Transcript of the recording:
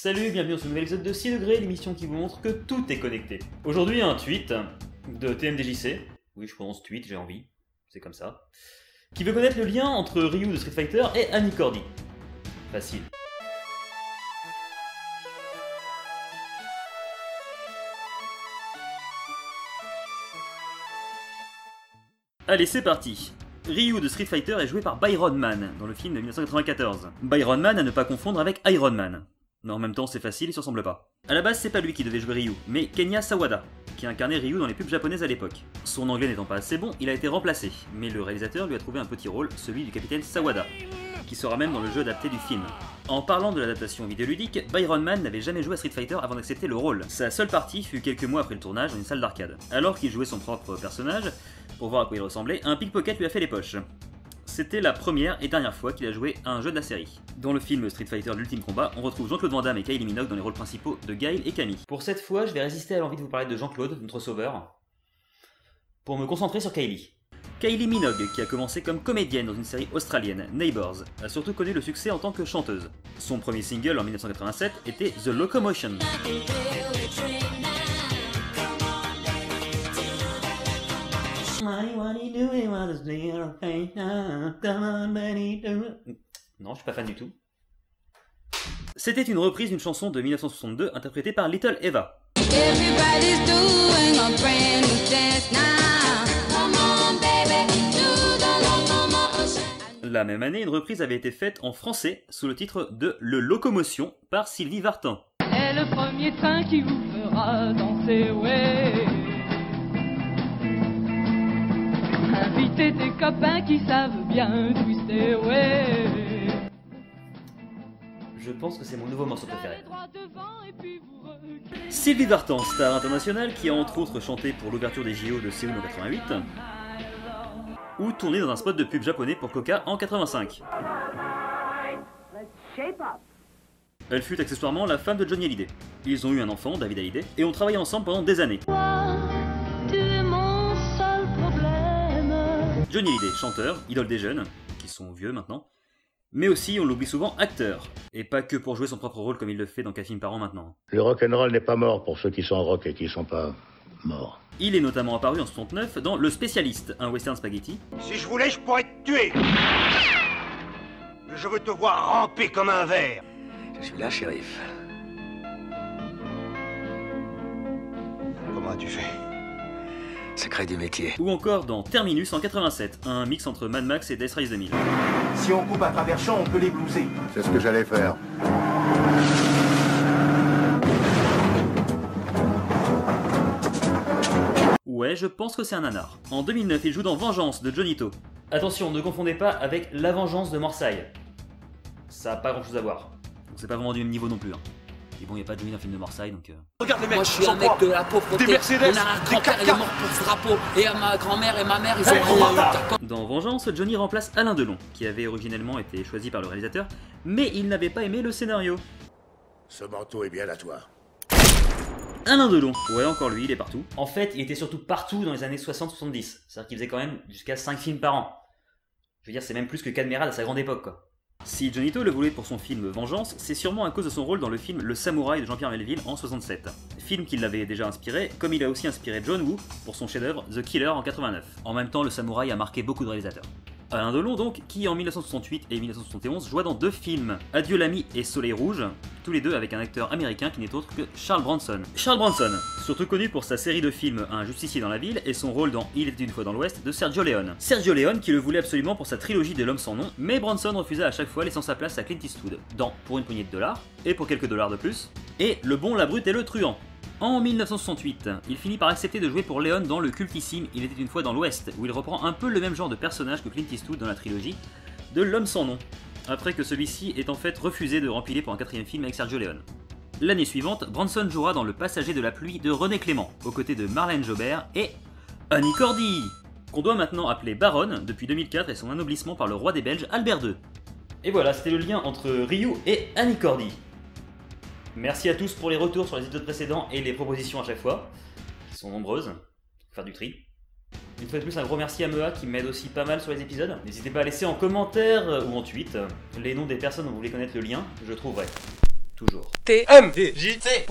Salut, bienvenue dans ce nouvel épisode de 6 degrés, l'émission qui vous montre que tout est connecté. Aujourd'hui, un tweet de TMDJC, oui, je prononce tweet, j'ai envie, c'est comme ça, qui veut connaître le lien entre Ryu de Street Fighter et Annie Cordy. Facile. Allez, c'est parti Ryu de Street Fighter est joué par Byron Man dans le film de 1994. Byron Man à ne pas confondre avec Iron Man. Mais en même temps, c'est facile, il se ressemble pas. À la base, c'est pas lui qui devait jouer Ryu, mais Kenya Sawada, qui incarnait Ryu dans les pubs japonaises à l'époque. Son anglais n'étant pas assez bon, il a été remplacé, mais le réalisateur lui a trouvé un petit rôle, celui du capitaine Sawada, qui sera même dans le jeu adapté du film. En parlant de l'adaptation vidéoludique, Byron Man n'avait jamais joué à Street Fighter avant d'accepter le rôle. Sa seule partie fut quelques mois après le tournage dans une salle d'arcade. Alors qu'il jouait son propre personnage, pour voir à quoi il ressemblait, un pickpocket lui a fait les poches. C'était la première et dernière fois qu'il a joué à un jeu de la série. Dans le film Street Fighter l'ultime combat, on retrouve Jean-Claude Van Damme et Kylie Minogue dans les rôles principaux de Guile et Camille. Pour cette fois, je vais résister à l'envie de vous parler de Jean-Claude, notre sauveur, pour me concentrer sur Kylie. Kylie Minogue, qui a commencé comme comédienne dans une série australienne, Neighbours, a surtout connu le succès en tant que chanteuse. Son premier single en 1987 était The Locomotion. Non, je suis pas fan du tout. C'était une reprise d'une chanson de 1962 interprétée par Little Eva. Everybody's doing a brand new dance now. Come on, baby, do the locomotion. La même année, une reprise avait été faite en français sous le titre de Le Locomotion par Sylvie Vartan. est le premier train qui vous fera danser, ouais. Invitez tes copains qui savent bien twister, ouais. Je pense que c'est mon nouveau morceau préféré. Sylvie Vartan, star internationale qui a entre autres chanté pour l'ouverture des JO de Séoul en 88 ou tourné dans un spot de pub japonais pour Coca en 85. Elle fut accessoirement la femme de Johnny Hallyday. Ils ont eu un enfant, David Hallyday, et ont travaillé ensemble pendant des années. Johnny Hallyday, chanteur, idole des jeunes, qui sont vieux maintenant, mais aussi, on l'oublie souvent, acteur, et pas que pour jouer son propre rôle comme il le fait dans qu'un film par an maintenant. Le rock'n'roll n'est pas mort pour ceux qui sont rock et qui ne sont pas morts. Il est notamment apparu en 69 dans Le Spécialiste, un western spaghetti, Si je voulais, je pourrais te tuer. Je veux te voir ramper comme un verre. Je suis là, shérif. Comment as-tu fait? Secret du métier. ou encore dans Terminus en 87, un mix entre Mad Max et Death Race 2000. Si on coupe à travers champ, on peut les blouser. C'est ce que j'allais faire. Ouais, je pense que c'est un nanar. En 2009, il joue dans Vengeance de Johnito. Attention, ne confondez pas avec La Vengeance de Marseille. Ça a pas grand chose à voir. Donc c'est pas vraiment du même niveau non plus. Hein. Et bon, y a pas de Johnny dans le film de Marseille, donc... euh, Moi je suis un mec de la pauvreté. Des Mercedes, Mon grand-père il est mort pour ce drapeau. Et à ma grand-mère et ma mère ils ont. Dans Vengeance, Johnny remplace Alain Delon, qui avait originellement été choisi par le réalisateur, mais il n'avait pas aimé le scénario. Ce manteau est bien à toi. Alain Delon, ouais, encore lui, il est partout. En fait, il était surtout partout dans les années 60-70. C'est-à-dire qu'il faisait quand même jusqu'à 5 films par an. Je veux dire, c'est même plus que Cadmerade à sa grande époque, quoi. Si Johnito le voulait pour son film Vengeance, c'est sûrement à cause de son rôle dans le film Le Samouraï de Jean-Pierre Melville en 67. Film qui l'avait déjà inspiré, comme il a aussi inspiré John Woo pour son chef-d'œuvre The Killer en 89. En même temps, Le Samouraï a marqué beaucoup de réalisateurs. Alain Delon donc, qui en 1968 et 1971 joua dans deux films, Adieu l'ami et Soleil Rouge, tous les deux avec un acteur américain qui n'est autre que Charles Bronson. Charles Bronson, surtout connu pour sa série de films Un justicier dans la ville et son rôle dans Il était une fois dans l'Ouest de Sergio Leone. Sergio Leone qui le voulait absolument pour sa trilogie de l'homme sans nom, mais Bronson refusa à chaque fois laissant sa place à Clint Eastwood, dans Pour une poignée de dollars, et pour quelques dollars de plus, et Le bon, la brute et le truand. En 1968, il finit par accepter de jouer pour Leon dans le cultissime Il était une fois dans l'Ouest, où il reprend un peu le même genre de personnage que Clint Eastwood dans la trilogie de L'homme sans nom, après que celui-ci ait en fait refusé de rempiler pour un quatrième film avec Sergio Leone. L'année suivante, Branson jouera dans Le Passager de la pluie de René Clément, aux côtés de Marlène Jobert et Annie Cordy, qu'on doit maintenant appeler Baronne depuis 2004 et son anoblissement par le roi des Belges Albert II. Et voilà, c'était le lien entre Ryu et Annie Cordy. Merci à tous pour les retours sur les épisodes précédents et les propositions à chaque fois, qui sont nombreuses. Faut faire du tri. Une fois de plus, un gros merci à Mea qui m'aide aussi pas mal sur les épisodes. N'hésitez pas à laisser en commentaire euh, ou en tweet euh, les noms des personnes dont vous voulez connaître le lien, je trouverai. Toujours. T M J C.